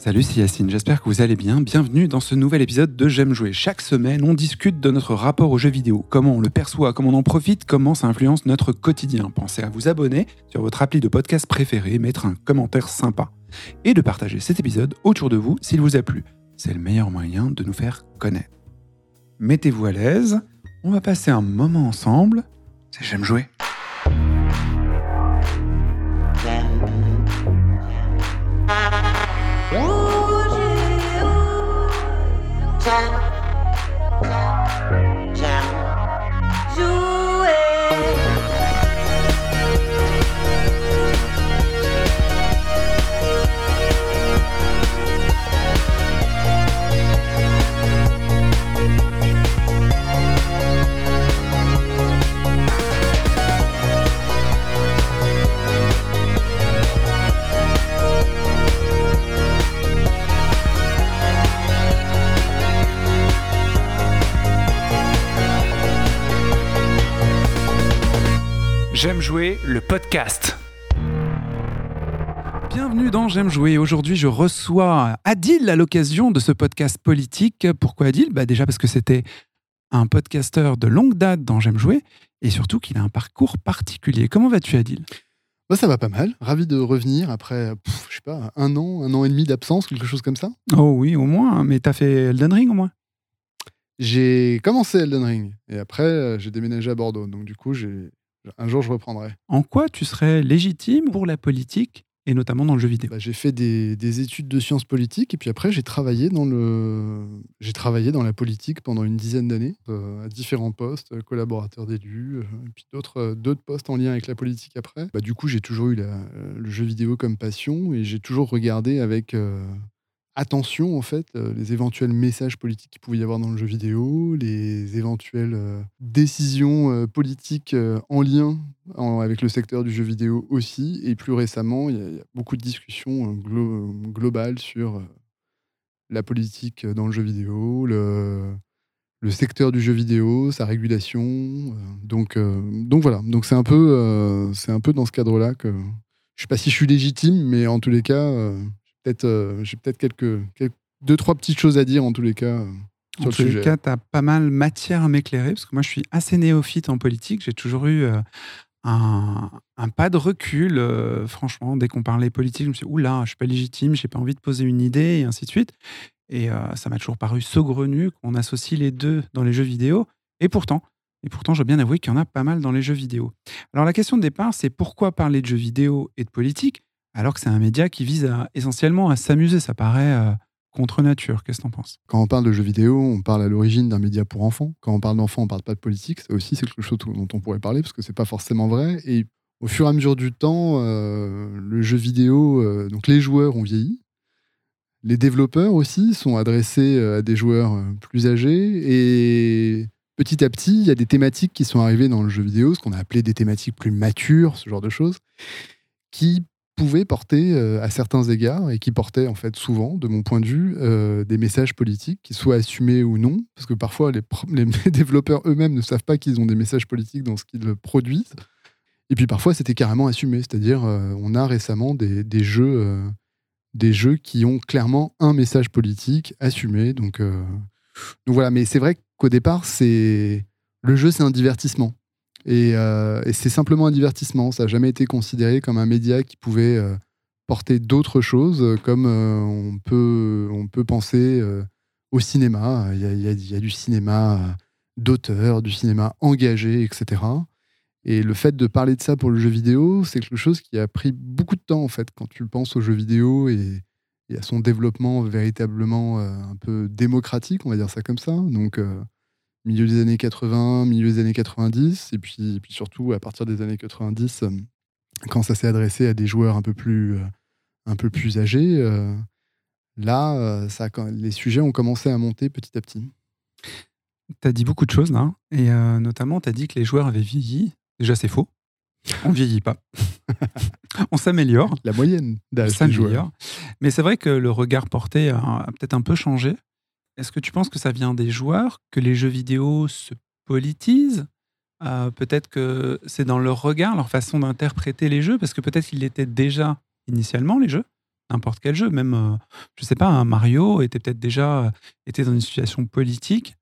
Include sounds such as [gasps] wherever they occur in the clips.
Salut, c'est Yacine, j'espère que vous allez bien. Bienvenue dans ce nouvel épisode de J'aime jouer. Chaque semaine, on discute de notre rapport aux jeux vidéo, comment on le perçoit, comment on en profite, comment ça influence notre quotidien. Pensez à vous abonner sur votre appli de podcast préféré, mettre un commentaire sympa et de partager cet épisode autour de vous s'il vous a plu. C'est le meilleur moyen de nous faire connaître. Mettez-vous à l'aise, on va passer un moment ensemble. C'est J'aime jouer. time. J'aime jouer le podcast. Bienvenue dans J'aime jouer. Aujourd'hui, je reçois Adil à l'occasion de ce podcast politique. Pourquoi Adil? Bah Déjà parce que c'était un podcasteur de longue date dans J'aime jouer et surtout qu'il a un parcours particulier. Comment vas-tu, Adil? Bah, Ça va pas mal. Ravi de revenir après, je sais pas, un an, un an et demi d'absence, quelque chose comme ça. Oh oui, au moins. Mais t'as fait Elden Ring au moins? J'ai commencé Elden Ring et après, euh, j'ai déménagé à Bordeaux. Donc du coup, j'ai un jour, je reprendrai. En quoi tu serais légitime pour la politique et notamment dans le jeu vidéo? Bah, J'ai fait des, études de sciences politiques et puis après j'ai travaillé dans le j'ai travaillé dans la politique pendant une dizaine d'années euh, à différents postes, euh, collaborateur d'élus, euh, et puis d'autres d'autres postes en lien avec la politique après. Bah, du coup j'ai toujours eu le jeu vidéo comme passion et j'ai toujours regardé avec attention en fait euh, les éventuels messages politiques qu'il pouvait y avoir dans le jeu vidéo, les éventuelles euh, décisions euh, politiques en lien avec le secteur du jeu vidéo aussi. Et plus récemment, il y, a beaucoup de discussions globales sur la politique dans le jeu vidéo, le, le secteur du jeu vidéo, sa régulation. donc, donc voilà. Donc c'est un peu, un peu dans ce cadre-là que je sais pas si je suis légitime, mais en tous les cas peut-être, euh, j'ai peut-être quelques, deux, trois petites choses à dire en tous les cas. Euh, en tous les cas, tu as pas mal matière à m'éclairer, parce que moi, je suis assez néophyte en politique. J'ai toujours eu euh, un, pas de recul. franchement, dès qu'on parlait politique, je me suis dit, oula, je suis pas légitime, j'ai pas envie de poser une idée, et ainsi de suite. Et ça m'a toujours paru saugrenu qu'on associe les deux dans les jeux vidéo. Et pourtant, et pourtant, je dois bien avouer qu'il y en a pas mal dans les jeux vidéo. Alors, la question de départ, c'est pourquoi parler de jeux vidéo et de politique? Alors que c'est un média qui vise essentiellement à s'amuser. Ça paraît euh, contre nature. Qu'est-ce que en penses? Quand on parle de jeux vidéo, on parle à l'origine d'un média pour enfants. Quand on parle d'enfants, on parle pas de politique. Ça aussi, c'est quelque chose dont on pourrait parler parce que c'est pas forcément vrai. Et au fur et à mesure du temps, euh, le jeu vidéo, euh, donc les joueurs ont vieilli. Les développeurs aussi sont adressés à des joueurs plus âgés et petit à petit, il y a des thématiques qui sont arrivées dans le jeu vidéo, ce qu'on a appelé des thématiques plus matures, ce genre de choses, qui pouvait porter euh, à certains égards et qui portait en fait souvent, de mon point de vue, euh, des messages politiques qui soient assumés ou non, parce que parfois [laughs] les, développeurs eux-mêmes ne savent pas qu'ils ont des messages politiques dans ce qu'ils produisent. Et puis parfois c'était carrément assumé, c'est-à-dire euh, on a récemment des, jeux, des jeux qui ont clairement un message politique assumé. Donc voilà, mais c'est vrai qu'au départ c'est le jeu c'est un divertissement. Euh, et, c'est simplement un divertissement. Ça n'a jamais été considéré comme un média qui pouvait euh, porter d'autres choses, euh, comme on, peut, on peut penser au cinéma. Il y, a, du cinéma d'auteur, du cinéma engagé, etc. Et le fait de parler de ça pour le jeu vidéo, c'est quelque chose qui a pris beaucoup de temps, en fait, quand tu penses au jeu vidéo et, et à son développement véritablement un peu démocratique, on va dire ça comme ça. Donc, milieu des années 80, milieu des années 90, et puis, puis surtout à partir des années 90, euh, quand ça s'est adressé à des joueurs un peu plus, euh, un peu plus âgés, euh, là, ça, les sujets ont commencé à monter petit à petit. Tu as dit beaucoup de choses là, et notamment tu as dit que les joueurs avaient vieilli. Déjà, c'est faux. On vieillit pas. [laughs] on s'améliore. La moyenne d'âge s'améliore. Mais c'est vrai que le regard porté a peut-être un peu changé. Est-ce que tu penses que ça vient des joueurs, que les jeux vidéo se politisent? Euh, Peut-être que c'est dans leur regard, leur façon d'interpréter les jeux, parce que peut-être qu'ils l'étaient déjà initialement, les jeux, n'importe quel jeu, même, euh, je sais pas, Mario était peut-être déjà euh, était dans une situation politique,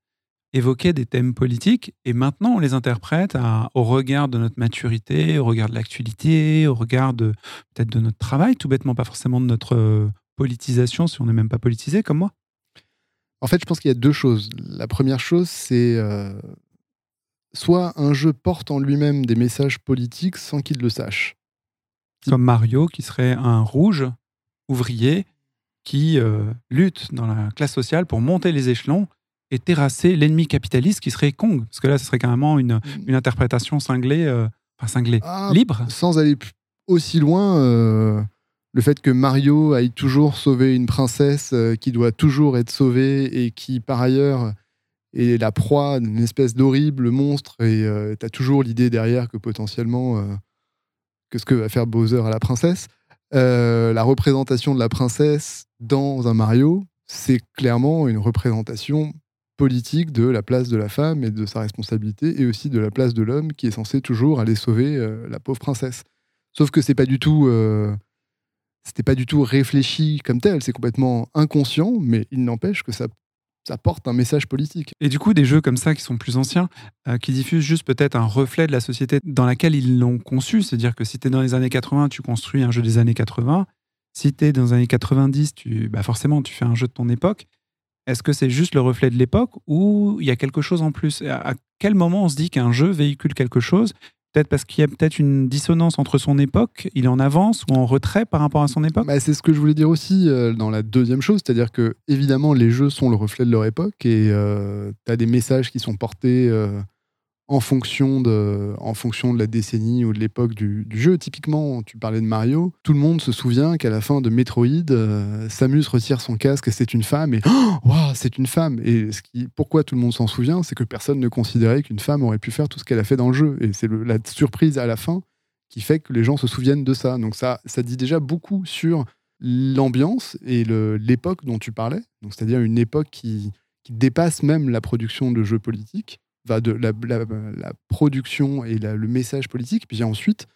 évoquait des thèmes politiques, et maintenant on les interprète au regard de notre maturité, au regard de l'actualité, au regard peut-être de notre travail, tout bêtement, pas forcément de notre euh, politisation si on n'est même pas politisé comme moi. En fait, je pense qu'il y a deux choses. La première chose, c'est soit un jeu porte en lui-même des messages politiques sans qu'il le sache. Comme Mario, qui serait un rouge ouvrier qui euh, lutte dans la classe sociale pour monter les échelons et terrasser l'ennemi capitaliste qui serait Kong. Parce que là, ce serait carrément une, mm. une interprétation cinglée, euh, enfin cinglée, ah, libre. Sans aller aussi loin, euh, le fait que Mario aille toujours sauver une princesse qui doit toujours être sauvée et qui, par ailleurs, est la proie d'une espèce d'horrible monstre et tu as toujours l'idée derrière que potentiellement que ce que va faire Bowser à la princesse. Euh, la représentation de la princesse dans un Mario, c'est clairement une représentation politique de la place de la femme et de sa responsabilité, et aussi de la place de l'homme qui est censé toujours aller sauver euh, la pauvre princesse. Sauf que c'est pas du tout, euh, c'était pas du tout réfléchi comme tel, c'est complètement inconscient, mais il n'empêche que ça porte un message politique. Et du coup, des jeux comme ça qui sont plus anciens, euh, qui diffusent juste peut-être un reflet de la société dans laquelle ils l'ont conçu, c'est-à-dire que si tu es dans les années 80, tu construis un jeu des années 80, si tu es dans les années 90, tu, bah forcément, tu fais un jeu de ton époque. Est-ce que c'est juste le reflet de l'époque ou il y a quelque chose en plus? À quel moment on se dit qu'un jeu véhicule quelque chose Peut-être parce qu'il y a peut-être une dissonance entre son époque, il est en avance ou en retrait par rapport à son époque bah, C'est ce que je voulais dire aussi euh, dans la deuxième chose, c'est-à-dire que évidemment les jeux sont le reflet de leur époque et euh, tu as des messages qui sont portés euh, en fonction de, en fonction de la décennie ou de l'époque du, jeu. Typiquement, tu parlais de Mario, tout le monde se souvient qu'à la fin de Metroid, euh, Samus retire son casque et c'est une femme et [gasps] oh, c'est une femme. Et ce qui, pourquoi tout le monde s'en souvient, c'est que personne ne considérait qu'une femme aurait pu faire tout ce qu'elle a fait dans le jeu. Et c'est la surprise à la fin qui fait que les gens se souviennent de ça. Donc ça, ça dit déjà beaucoup sur l'ambiance et l'époque dont tu parlais. C'est-à-dire une époque qui dépasse même la production de jeux politiques de la, production et le message politique. Puis ensuite,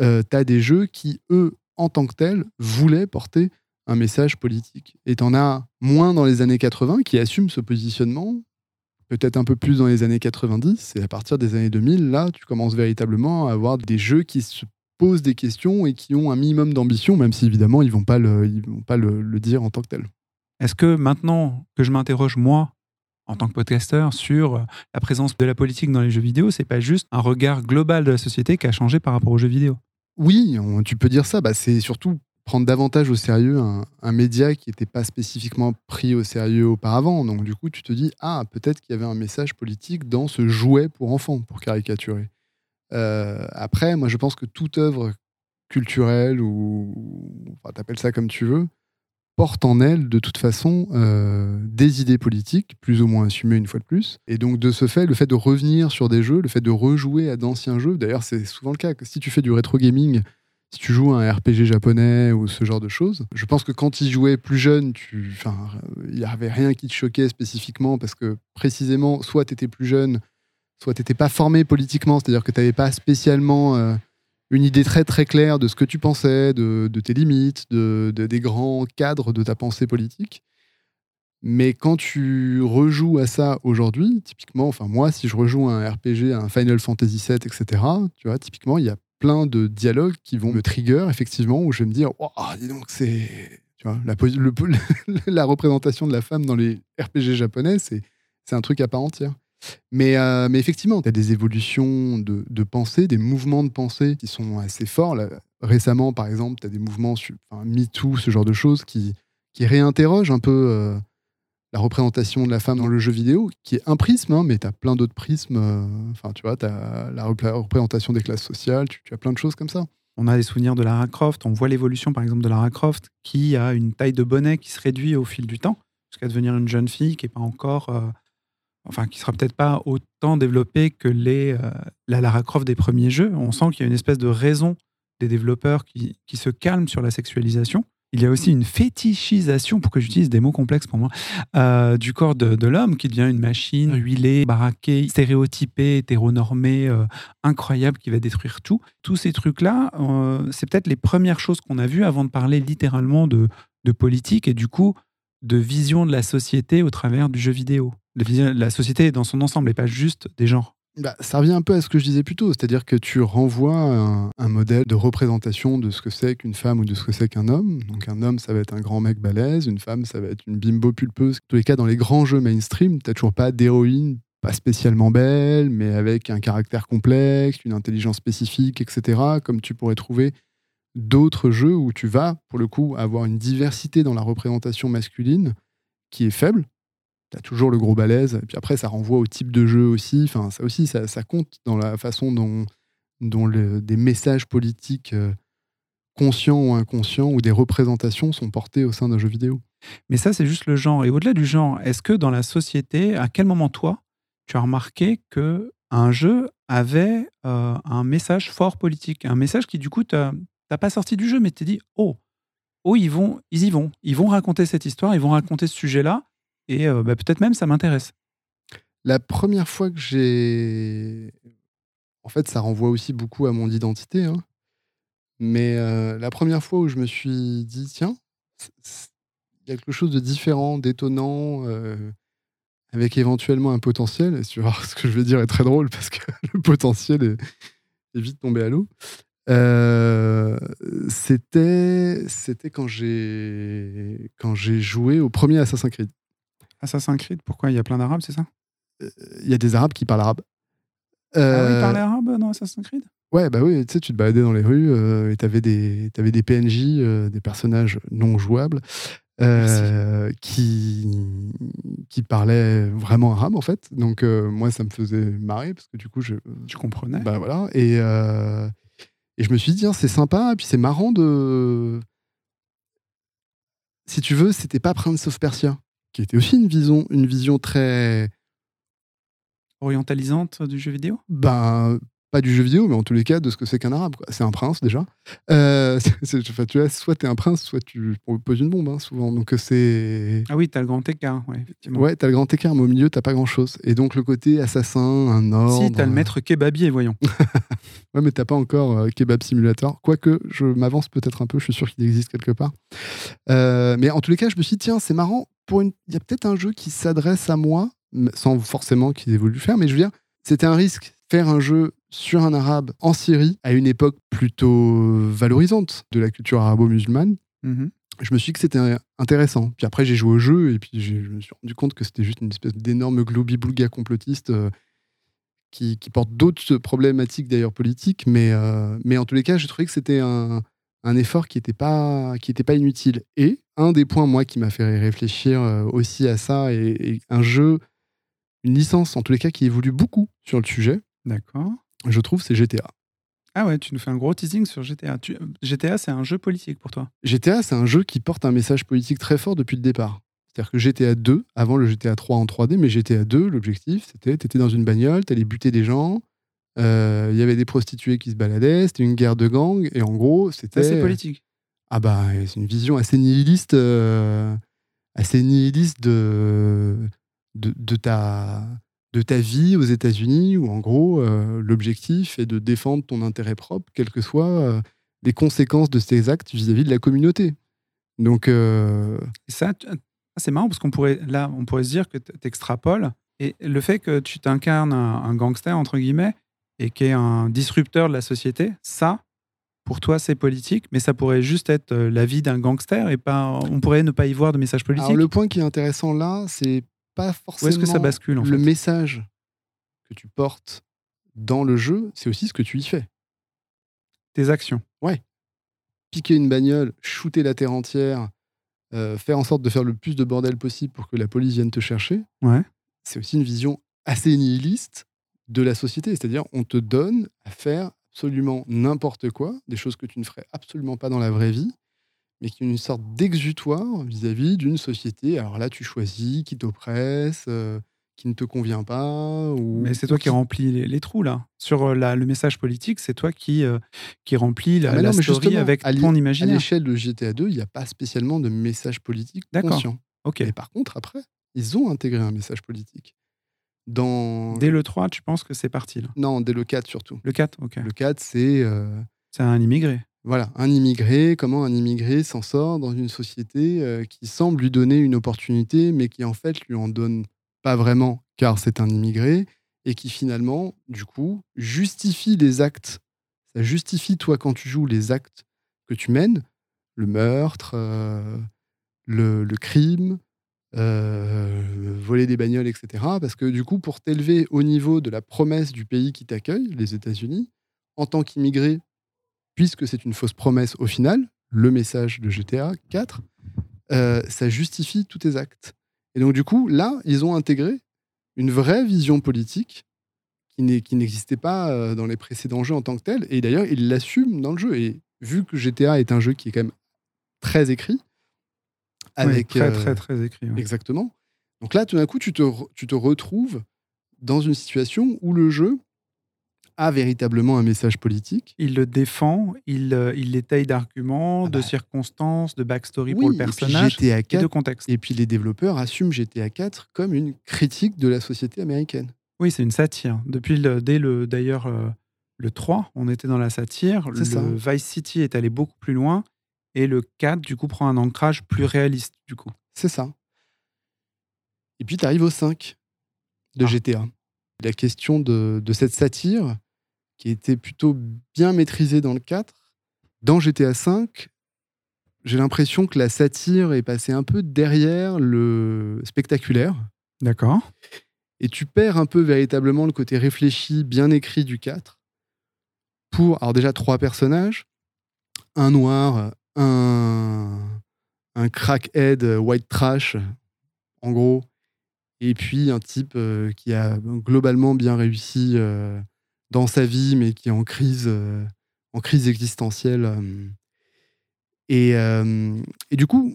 euh, tu as des jeux qui, eux, en tant que tels, voulaient porter un message politique. Et tu en as moins dans les années 80 qui assument ce positionnement, peut-être un peu plus dans les années 90. Et à partir des années 2000, là, tu commences véritablement à avoir des jeux qui se posent des questions et qui ont un minimum d'ambition, même si évidemment, ils ne vont pas, le, ils vont pas le dire en tant que tel. Est-ce que maintenant que je m'interroge, moi, en tant que podcasteur sur la présence de la politique dans les jeux vidéo, c'est pas juste un regard global de la société qui a changé par rapport aux jeux vidéo. Oui, tu peux dire ça. Bah, c'est surtout prendre davantage au sérieux un, média qui n'était pas spécifiquement pris au sérieux auparavant. Donc du coup, tu te dis, ah, peut-être qu'il y avait un message politique dans ce jouet pour enfants, pour caricaturer. Euh, après, moi, je pense que toute œuvre culturelle, ou enfin, t'appelles ça comme tu veux, porte en elle de toute façon euh, des idées politiques, plus ou moins assumées une fois de plus. Et donc de ce fait, le fait de revenir sur des jeux, le fait de rejouer à d'anciens jeux, d'ailleurs c'est souvent le cas, si tu fais du rétro gaming, si tu joues à un RPG japonais ou ce genre de choses, je pense que quand tu jouais plus jeune, il n'y avait rien qui te choquait spécifiquement parce que précisément, soit tu étais plus jeune, soit tu n'étais pas formé politiquement, c'est-à-dire que tu n'avais pas spécialement... Euh, une idée très très claire de ce que tu pensais, de, tes limites, de, des grands cadres de ta pensée politique. Mais quand tu rejoues à ça aujourd'hui, typiquement, enfin moi, si je rejoue un RPG, un Final Fantasy VII, etc., tu vois, typiquement, il y a plein de dialogues qui vont me trigger, effectivement, où je vais me dire, oh, dis donc, c'est... Tu vois, la, [laughs] la représentation de la femme dans les RPG japonais, c'est un truc à part entière. Mais, euh, mais effectivement, tu as des évolutions de, de, pensée, des mouvements de pensée qui sont assez forts. récemment, par exemple, tu as des mouvements, enfin, MeToo, ce genre de choses, qui, qui réinterrogent un peu euh, la représentation de la femme dans le jeu vidéo, qui est un prisme, hein, mais tu as plein d'autres prismes. Euh, enfin, tu vois, tu as la représentation des classes sociales, tu, tu, as plein de choses comme ça. On a des souvenirs de Lara Croft, on voit l'évolution, par exemple, de Lara Croft, qui a une taille de bonnet qui se réduit au fil du temps, jusqu'à devenir une jeune fille qui n'est pas encore enfin qui sera peut-être pas autant développé que les, euh, la Lara Croft des premiers jeux. On sent qu'il y a une espèce de raison des développeurs qui, qui, se calment sur la sexualisation. il y a aussi une fétichisation, pour que j'utilise des mots complexes pour moi, euh, du corps de, l'homme qui devient une machine huilée, baraquée, stéréotypée, hétéronormée, euh, incroyable, qui va détruire tout. Tous ces trucs-là, c'est peut-être les premières choses qu'on a vues avant de parler littéralement de, de politique et du coup de vision de la société au travers du jeu vidéo. La société dans son ensemble et pas juste des genres. Bah, ça revient un peu à ce que je disais plus tôt, c'est-à-dire que tu renvoies un, modèle de représentation de ce que c'est qu'une femme ou de ce que c'est qu'un homme. Donc un homme, ça va être un grand mec balèze, une femme, ça va être une bimbo pulpeuse. En tous les cas, dans les grands jeux mainstream, tu n'as toujours pas d'héroïne, pas spécialement belle, mais avec un caractère complexe, une intelligence spécifique, etc., comme tu pourrais trouver d'autres jeux où tu vas, pour le coup, avoir une diversité dans la représentation masculine qui est faible, tu as toujours le gros balèze. Et puis après, ça renvoie au type de jeu aussi. Enfin, ça aussi, ça, compte dans la façon dont, dont des messages politiques euh, conscients ou inconscients ou des représentations sont portés au sein d'un jeu vidéo. Mais ça, c'est juste le genre. Et au-delà du genre, est-ce que dans la société, à quel moment toi, tu as remarqué que un jeu avait euh, un message fort politique, un message qui du coup t'as pas sorti du jeu, mais t'es dit oh oh ils vont ils y vont, ils vont raconter cette histoire, ils vont raconter ce sujet-là et bah, peut-être même ça m'intéresse. La première fois que j'ai. En fait, ça renvoie aussi beaucoup à mon identité. Hein. Mais la première fois où je me suis dit, tiens, il y a quelque chose de différent, d'étonnant, avec éventuellement un potentiel. Et tu ce que je vais dire est très drôle parce que [laughs] le potentiel est, vite tombé à l'eau. c'était c'était quand j'ai quand j'ai joué au premier Assassin's Creed. Assassin's Creed, pourquoi Il y a plein d'Arabes, c'est ça? Il y a des Arabes qui parlent arabe. Ah oui, ils parlaient euh, arabe dans Assassin's Creed? Ouais, bah oui, tu sais, tu te baladais dans les rues euh, et t'avais des, avais des PNJ, euh, des personnages non jouables, qui, qui parlaient vraiment arabe, en fait. Donc, moi, ça me faisait marrer parce que du coup, je. Tu comprenais Bah voilà. Et, et je me suis dit, c'est sympa, et puis c'est marrant de. Si tu veux, c'était pas Prince of Persia qui était aussi une vision, une vision très orientalisante du jeu vidéo? Ben, pas du jeu vidéo, mais en tous les cas de ce que c'est qu'un arabe. C'est un prince déjà. Euh, [laughs] tu vois, soit tu es un prince, soit tu poses une bombe, hein, souvent. Donc c'est. Ah oui, tu as le grand écart, ouais, effectivement. Ouais, tu as le grand écart, mais au milieu, tu pas grand chose. Et donc le côté assassin, un ordre. Si, tu as le maître kebabier, voyons. [laughs] ouais, mais t'as pas encore euh, Kebab Simulator. Quoique, je m'avance peut-être un peu, je suis sûr qu'il existe quelque part. Euh, mais en tous les cas, je me suis dit, tiens, c'est marrant, il y a peut-être un jeu qui s'adresse à moi, sans forcément qu'ils aient voulu le faire, mais je veux dire, c'était un risque. Faire un jeu sur un arabe en Syrie, à une époque plutôt valorisante de la culture arabo-musulmane, mm-hmm. je me suis dit que c'était intéressant. Puis après, j'ai joué au jeu et puis je me suis rendu compte que c'était juste une espèce d'énorme globi-boulga complotiste euh, qui, porte d'autres problématiques d'ailleurs politiques, mais, euh, mais en tous les cas, j'ai trouvé que c'était un, un effort qui n'était pas, qui était pas inutile. Et un des points, moi, qui m'a fait réfléchir euh, aussi à ça, et, un jeu, une licence, en tous les cas, qui évolue beaucoup sur le sujet. D'accord. Je trouve, c'est GTA. Ah ouais, tu nous fais un gros teasing sur GTA. GTA, c'est un jeu politique pour toi? GTA, c'est un jeu qui porte un message politique très fort depuis le départ. C'est-à-dire que GTA 2, avant le GTA 3 en 3D, mais GTA 2, l'objectif, c'était, tu étais dans une bagnole, tu allais buter des gens, euh, il y avait des prostituées qui se baladaient, c'était une guerre de gangs, et en gros, c'était. C'est politique. Ah bah, c'est une vision assez nihiliste, euh, assez nihiliste de, de, ta, de ta vie aux États-Unis, où en gros, euh, l'objectif est de défendre ton intérêt propre, quelles que soient les conséquences de ces actes vis-à-vis de la communauté. Donc. Ça, c'est marrant parce qu'on pourrait, là, on pourrait se dire que tu extrapoles. Et le fait que tu t'incarnes un, gangster, entre guillemets, et qui est un disrupteur de la société, ça, pour toi, c'est politique, mais ça pourrait juste être euh, la vie d'un gangster et pas, on pourrait ne pas y voir de message politique. Alors, le point qui est intéressant là, c'est pas forcément est-ce que ça bascule, le message que tu portes dans le jeu, c'est aussi ce que tu y fais. Tes actions. Ouais. Piquer une bagnole, shooter la terre entière, euh, faire en sorte de faire le plus de bordel possible pour que la police vienne te chercher. Ouais. C'est aussi une vision assez nihiliste de la société. C'est-à-dire, on te donne à faire absolument n'importe quoi, des choses que tu ne ferais absolument pas dans la vraie vie, mais qui ont une sorte d'exutoire vis-à-vis d'une société. Alors là, tu choisis qui t'oppresse, euh, qui ne te convient pas. Ou, Mais c'est toi qui remplis les, trous, là. Sur euh, la, le message politique, c'est toi qui, euh, qui remplis la, ah, story avec ton imaginaire. À l'échelle de GTA 2, il n'y a pas spécialement de message politique conscient. Ok. Mais par contre, après, ils ont intégré un message politique. Dans... Dès le 3, tu penses que c'est parti là? Non, dès le 4 surtout. Le 4, ok. Le 4, c'est. Euh, c'est un immigré. Voilà, un immigré, comment un immigré s'en sort dans une société qui semble lui donner une opportunité, mais qui en fait lui en donne pas vraiment, car c'est un immigré, et qui finalement, du coup, justifie les actes. Ça justifie, toi, quand tu joues, les actes que tu mènes, le meurtre, euh, le, crime, euh, voler des bagnoles, etc. Parce que du coup, pour t'élever au niveau de la promesse du pays qui t'accueille, les États-Unis, en tant qu'immigré, puisque c'est une fausse promesse au final, le message de GTA 4, euh, ça justifie tous tes actes. Et donc, du coup, là, ils ont intégré une vraie vision politique qui n'existait pas euh, dans les précédents jeux en tant que tel. Et d'ailleurs, ils l'assument dans le jeu. Et vu que GTA est un jeu qui est quand même très écrit, avec. très, euh, très, très écrit. Exactement. Donc là, tout d'un coup, tu te, tu te retrouves dans une situation où le jeu a véritablement un message politique. Il le défend, il, euh, il l'étaye d'arguments, ah de bah. circonstances, de backstory pour le personnage et, de contexte. Et puis les développeurs assument GTA 4 comme une critique de la société américaine. Oui, c'est une satire. Depuis le, dès le d'ailleurs euh, le 3, on était dans la satire. Le ça. Vice City est allé beaucoup plus loin et le 4 du coup prend un ancrage plus réaliste du coup. C'est ça. Et puis tu arrives au 5 de ah. GTA. La question de, de cette satire, qui était plutôt bien maîtrisé dans le 4. Dans GTA V, j'ai l'impression que la satire est passée un peu derrière le spectaculaire. D'accord. Et tu perds un peu véritablement le côté réfléchi, bien écrit du 4. Pour, alors déjà, trois personnages. Un noir, un, un crackhead white trash, en gros. Et puis un type euh, qui a globalement bien réussi euh, dans sa vie, mais qui est en crise, euh, en crise existentielle. Euh. Et, euh, et, du coup.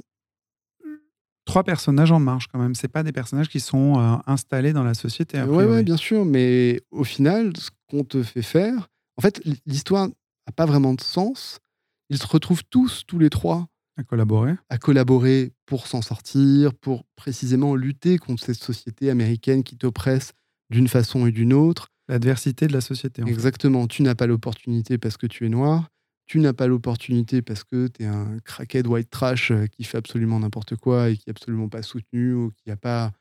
Trois personnages en marche quand même. C'est pas des personnages qui sont installés dans la société. Oui, ouais, bien sûr. Mais au final, ce qu'on te fait faire, en fait, l'histoire n'a pas vraiment de sens. Ils se retrouvent tous, tous les trois, à collaborer. À collaborer pour s'en sortir, pour précisément lutter contre cette société américaine qui t'oppresse d'une façon et d'une autre. L'adversité de la société. Exactement. Tu n'as pas l'opportunité parce que tu es noir. Tu n'as pas l'opportunité parce que tu es un crackhead white trash euh, qui fait absolument n'importe quoi et qui n'est absolument pas soutenu ou qui n'a pas.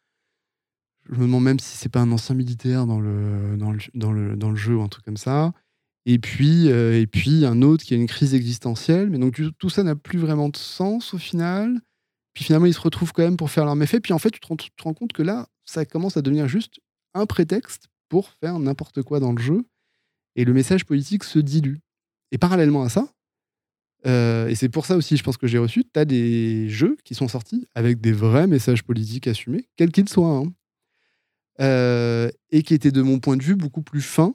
Je me demande même si c'est pas un ancien militaire dans le, dans le, dans le, dans le jeu ou un truc comme ça. Et puis, euh, et puis un autre qui a une crise existentielle. Mais donc tout ça n'a plus vraiment de sens au final. Puis finalement, ils se retrouvent quand même pour faire leur méfait. Puis en fait, tu te rends compte que là, ça commence à devenir juste un prétexte pour faire n'importe quoi dans le jeu. Et le message politique se dilue. Et parallèlement à ça, euh, et c'est pour ça aussi, je pense que j'ai reçu, tu as des jeux qui sont sortis avec des vrais messages politiques assumés, quels qu'ils soient, hein. euh, et qui étaient de mon point de vue beaucoup plus fins,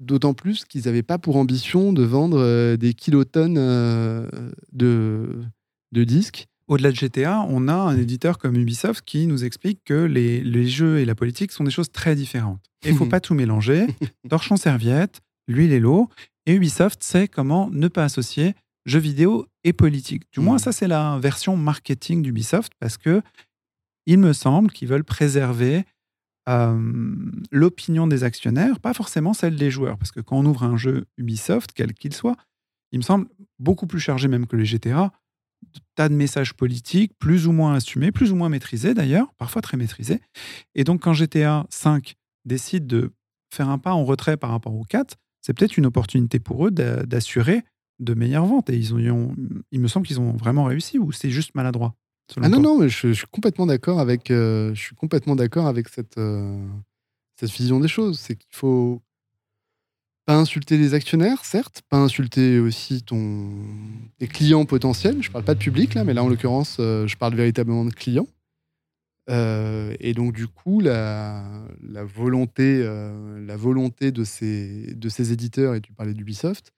d'autant plus qu'ils n'avaient pas pour ambition de vendre euh, des kilotonnes de, de disques, au-delà de GTA, on a un éditeur comme Ubisoft qui nous explique que les, jeux et la politique sont des choses très différentes. Et il ne faut [laughs] pas tout mélanger. Torchon serviette, l'huile et l'eau. Et Ubisoft sait comment ne pas associer jeux vidéo et politique. Du moins, hmm. ça, c'est la version marketing d'Ubisoft parce que il me semble qu'ils veulent préserver euh, l'opinion des actionnaires, pas forcément celle des joueurs. Parce que quand on ouvre un jeu Ubisoft, quel qu'il soit, il me semble beaucoup plus chargé même que les GTA tas de messages politiques, plus ou moins assumés, plus ou moins maîtrisés d'ailleurs, parfois très maîtrisés. Et donc quand GTA 5 décide de faire un pas en retrait par rapport au 4, c'est peut-être une opportunité pour eux d'assurer de meilleures ventes. Et ils ont, il me semble qu'ils ont vraiment réussi ou c'est juste maladroit? Ah non, non, mais je, suis complètement d'accord avec, euh, je suis complètement d'accord avec cette, euh, cette vision des choses. C'est qu'il faut pas insulter les actionnaires, certes, pas insulter aussi ton... tes clients potentiels. Je parle pas de public là, mais là en l'occurrence, euh, je parle véritablement de clients. Et donc du coup, la, la volonté, la volonté de ces, de ces éditeurs, et tu parlais d'Ubisoft,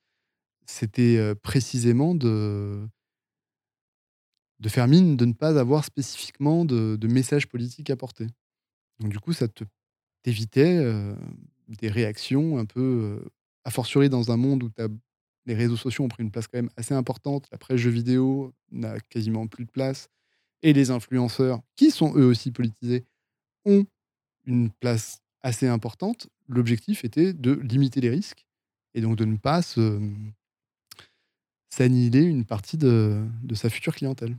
c'était précisément de, de faire mine de ne pas avoir spécifiquement de, de message politique à porter. Donc, du coup, ça te t'évitait euh, des réactions un peu, euh, a fortiori dans un monde où les réseaux sociaux ont pris une place quand même assez importante. La presse jeux vidéo n'a quasiment plus de place. Et les influenceurs, qui sont eux aussi politisés, ont une place assez importante. L'objectif était de limiter les risques et donc de ne pas s'annihiler une partie de sa future clientèle.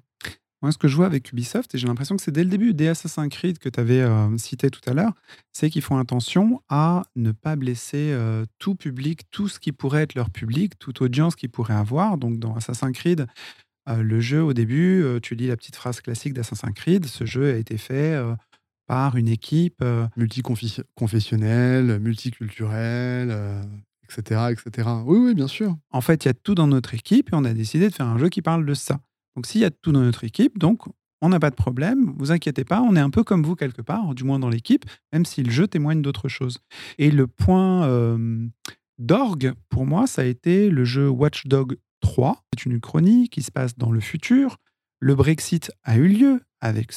Moi, ce que je vois avec Ubisoft, et j'ai l'impression que c'est dès le début des Assassin's Creed que tu avais euh, cité tout à l'heure, c'est qu'ils font attention à ne pas blesser euh, tout public, tout ce qui pourrait être leur public, toute audience qu'ils pourraient avoir. Donc, dans Assassin's Creed, euh, le jeu, au début, tu lis la petite phrase classique d'Assassin's Creed, ce jeu a été fait par une équipe... Multiconfessionnelle, multiculturelle, etc., etc. Oui, oui, bien sûr. En fait, il y a tout dans notre équipe et on a décidé de faire un jeu qui parle de ça. Donc s'il y a tout dans notre équipe, donc on n'a pas de problème, vous inquiétez pas, on est un peu comme vous quelque part, du moins dans l'équipe, même si le jeu témoigne d'autre chose. Et le point d'orgue, pour moi, ça a été le jeu Watch Dog 3. C'est une uchronie qui se passe dans le futur. Le Brexit a eu lieu avec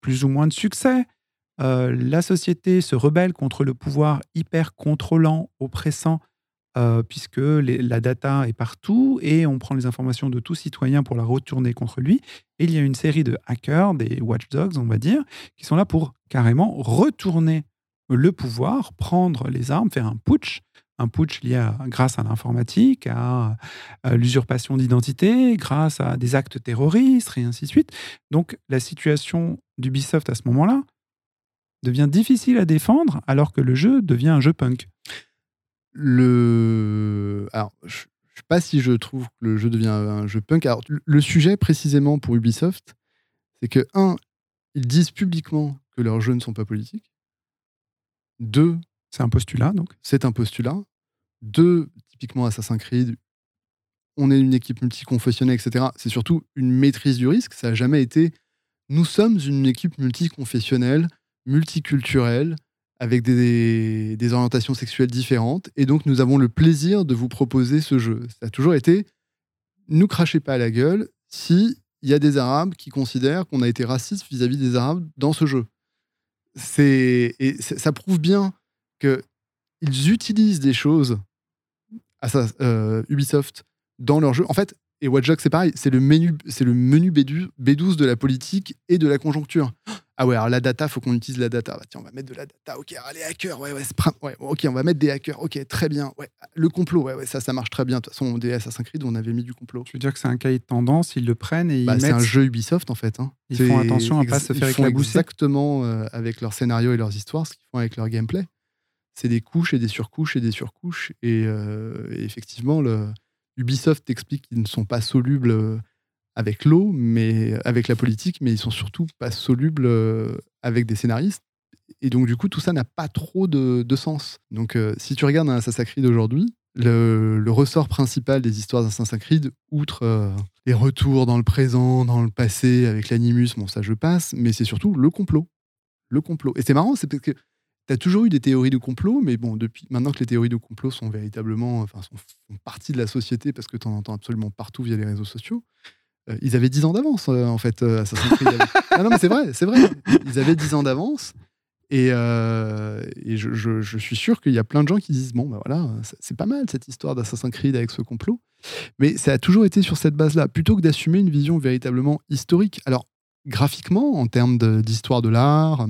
plus ou moins de succès. Euh, la société se rebelle contre le pouvoir hyper contrôlant, oppressant euh, puisque la data est partout et on prend les informations de tout citoyen pour la retourner contre lui. Et il y a une série de hackers, des watchdogs, on va dire, qui sont là pour carrément retourner le pouvoir, prendre les armes, faire un putsch, un putsch lié grâce à l'informatique, à, l'usurpation d'identité, grâce à des actes terroristes, et ainsi de suite. Donc la situation d'Ubisoft à ce moment-là devient difficile à défendre alors que le jeu devient un jeu punk le. Alors, je ne sais pas si je trouve que le jeu devient un jeu punk. Alors, le sujet précisément pour Ubisoft, c'est que, un, ils disent publiquement que leurs jeux ne sont pas politiques. Deux, c'est un postulat, donc. C'est un postulat. Deux, typiquement Assassin's Creed, on est une équipe multiconfessionnelle, etc. C'est surtout une maîtrise du risque. Ça n'a jamais été. Nous sommes une équipe multiconfessionnelle, multiculturelle, avec des, orientations sexuelles différentes. Et donc, nous avons le plaisir de vous proposer ce jeu. Ça a toujours été, nous crachez pas à la gueule si il y a des Arabes qui considèrent qu'on a été raciste vis-à-vis des Arabes dans ce jeu. C'est et ça prouve bien que ils utilisent des choses à euh, Ubisoft dans leur jeu. En fait, et Watch Dogs, c'est pareil, c'est le menu, c'est le menu B12 de la politique et de la conjoncture. Ah ouais, alors la data, faut qu'on utilise la data. Bah, tiens, on va mettre de la data. Ok, allez, hackers, ouais, ouais, ouais, ok, on va mettre des hackers. Ok, très bien. Ouais, le complot, ouais, ouais, ça, ça marche très bien. De toute façon, des Assassin's Creed, on avait mis du complot. Tu veux dire que c'est un cahier de tendance, ils le prennent et ils bah, C'est un jeu Ubisoft, en fait. Hein. Ils font attention à pas se faire éclabousser. exactement euh, avec leur scénario et leurs histoires, ce qu'ils font avec leur gameplay. C'est des couches et des surcouches et des surcouches. Et, euh, et effectivement, le Ubisoft explique qu'ils ne sont pas solubles euh, avec l'eau, mais avec la politique, mais ils sont surtout pas solubles euh, avec des scénaristes. Et donc, du coup, tout ça n'a pas trop de, sens. Donc, euh, si tu regardes un Assassin's Creed aujourd'hui, le, ressort principal des histoires d'Assassin's Creed, outre les retours dans le présent, dans le passé, avec l'animus, bon, ça je passe, mais c'est surtout le complot. Le complot. Et c'est marrant, c'est parce que tu as toujours eu des théories de complot, mais bon, depuis maintenant que les théories de complot sont véritablement, enfin, sont, font partie de la société parce que tu en entends absolument partout via les réseaux sociaux, euh, ils avaient 10 ans d'avance, euh, en fait, euh, Assassin's Creed. ah non, mais c'est vrai, c'est vrai. Ils avaient 10 ans d'avance. Et, je, je, suis sûr qu'il y a plein de gens qui disent Bon, ben voilà, c'est pas mal cette histoire d'Assassin's Creed avec ce complot. Mais ça a toujours été sur cette base-là, plutôt que d'assumer une vision véritablement historique. Alors, graphiquement, en termes d'histoire de, l'art,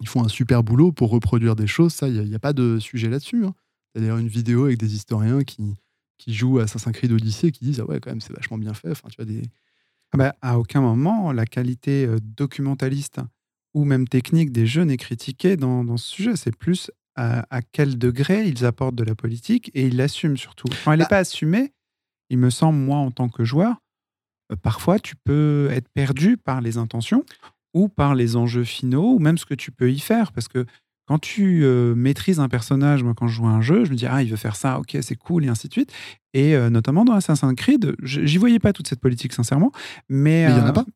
ils font un super boulot pour reproduire des choses. Ça, il n'y a, pas de sujet là-dessus. Hein. Il y a d'ailleurs une vidéo avec des historiens qui, qui jouent à Assassin's Creed Odyssey qui disent Ah ouais, quand même, c'est vachement bien fait. Enfin, tu vois, des... Ah bah, à aucun moment, la qualité euh, documentaliste ou même technique des jeux n'est critiquée dans, dans, ce sujet. C'est plus à, quel degré ils apportent de la politique et ils l'assument surtout. Quand elle n'est bah pas assumée, il me semble, moi, en tant que joueur, euh, parfois tu peux être perdu par les intentions ou par les enjeux finaux, ou même ce que tu peux y faire. Parce que quand tu euh, maîtrises un personnage, moi quand je joue à un jeu, je me dis, ah, il veut faire ça, ok, c'est cool, et ainsi de suite. Et euh, notamment dans Assassin's Creed, j'y voyais pas toute cette politique, sincèrement. Mais il n'y en a euh, pas.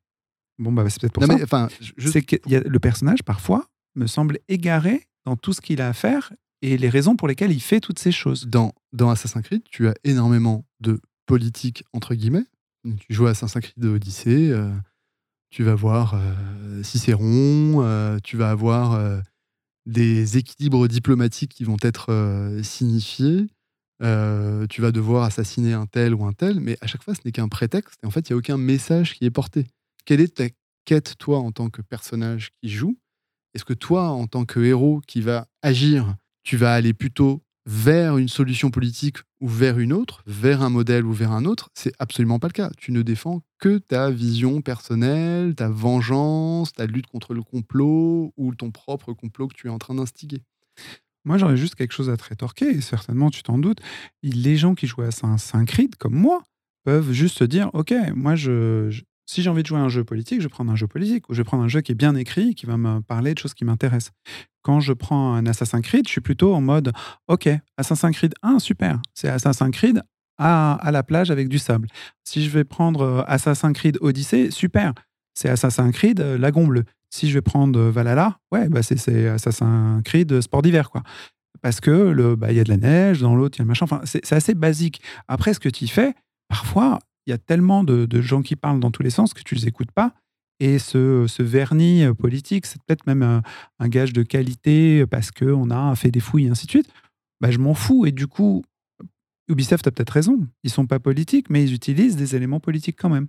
Bon, bah, c'est peut-être pour ça. enfin, C'est que le personnage, parfois, me semble égaré dans tout ce qu'il a à faire et les raisons pour lesquelles il fait toutes ces choses. Dans, dans Assassin's Creed, tu as énormément de politique, entre guillemets. Tu joues à Assassin's Creed Odyssey, tu vas voir euh, Cicéron, euh, tu vas avoir euh, des équilibres diplomatiques qui vont être signifiés, tu vas devoir assassiner un tel ou un tel, mais à chaque fois, ce n'est qu'un prétexte, et en fait, il n'y a aucun message qui est porté. Quelle est ta quête, toi, en tant que personnage qui joue? Est-ce que toi, en tant que héros qui va agir, tu vas aller plutôt vers une solution politique ou vers une autre, vers un modèle ou vers un autre, c'est absolument pas le cas. Tu ne défends que ta vision personnelle, ta vengeance, ta lutte contre le complot ou ton propre complot que tu es en train d'instiguer. Moi, j'aurais juste quelque chose à te rétorquer, et certainement, tu t'en doutes. Les gens qui jouent à Saint Creed, comme moi, peuvent juste dire Ok, moi, je, si j'ai envie de jouer un jeu politique, je vais prendre un jeu politique ou je vais prendre un jeu qui est bien écrit, qui va me parler de choses qui m'intéressent. Quand je prends un Assassin's Creed, je suis plutôt en mode OK, Assassin's Creed 1, super. C'est Assassin's Creed à, à, la plage avec du sable. Si je vais prendre euh, Assassin's Creed Odyssey, super. C'est Assassin's Creed euh, Lagon Bleu. Si je vais prendre euh, Valhalla, ouais, bah c'est Assassin's Creed Sport d'hiver, quoi. Parce que le, bah, y a de la neige, dans l'autre, il y a le machin. C'est assez basique. Après, ce que tu fais, parfois, il y a tellement de, gens qui parlent dans tous les sens que tu les écoutes pas. Et ce, vernis euh, politique, c'est peut-être même un, gage de qualité parce qu'on a fait des fouilles et ainsi de suite. Bah, je m'en fous. Et du coup, Ubisoft a peut-être raison. Ils sont pas politiques, mais ils utilisent des éléments politiques quand même.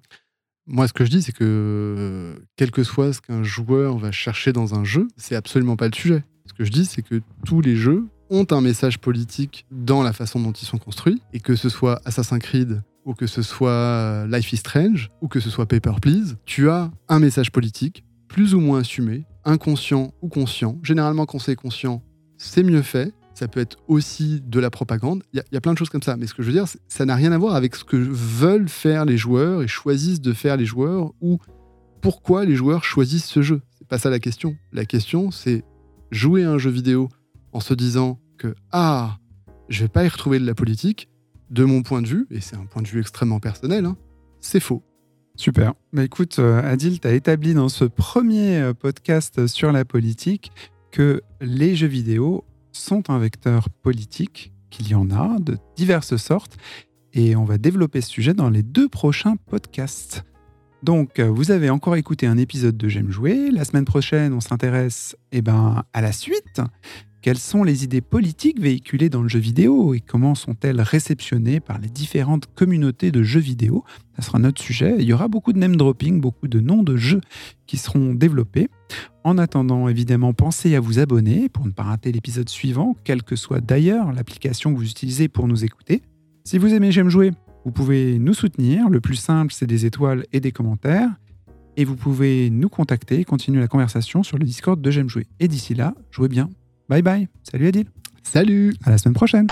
Moi, ce que je dis, c'est que quel que soit ce qu'un joueur va chercher dans un jeu, c'est absolument pas le sujet. Ce que je dis, c'est que tous les jeux ont un message politique dans la façon dont ils sont construits, et que ce soit Assassin's Creed ou que ce soit euh, Life is Strange, ou que ce soit Paper Please, tu as un message politique, plus ou moins assumé, inconscient ou conscient. Généralement, quand c'est conscient, c'est mieux fait. Ça peut être aussi de la propagande. Il y, a plein de choses comme ça. Mais ce que je veux dire, ça n'a rien à voir avec ce que veulent faire les joueurs et choisissent de faire les joueurs ou pourquoi les joueurs choisissent ce jeu. C'est pas ça la question. La question, c'est jouer à un jeu vidéo en se disant que ah, je vais pas y retrouver de la politique, de mon point de vue, et c'est un point de vue extrêmement personnel, hein, c'est faux. Super. Mais écoute, euh, Adil, tu as établi dans ce premier euh, podcast sur la politique que les jeux vidéo sont un vecteur politique, qu'il y en a de diverses sortes, et on va développer ce sujet dans les deux prochains podcasts. Donc, euh, vous avez encore écouté un épisode de J'aime jouer. La semaine prochaine, on s'intéresse eh ben, à la suite. Quelles sont les idées politiques véhiculées dans le jeu vidéo et comment sont-elles réceptionnées par les différentes communautés de jeux vidéo? Ça sera notre sujet. Il y aura beaucoup de name dropping, beaucoup de noms de jeux qui seront développés. En attendant, évidemment, pensez à vous abonner pour ne pas rater l'épisode suivant, quelle que soit d'ailleurs l'application que vous utilisez pour nous écouter. Si vous aimez J'aime jouer, vous pouvez nous soutenir. Le plus simple, c'est des étoiles et des commentaires. Et vous pouvez nous contacter continuer la conversation sur le Discord de J'aime jouer. Et d'ici là, jouez bien Bye bye. Salut Adil. Salut. À la semaine prochaine.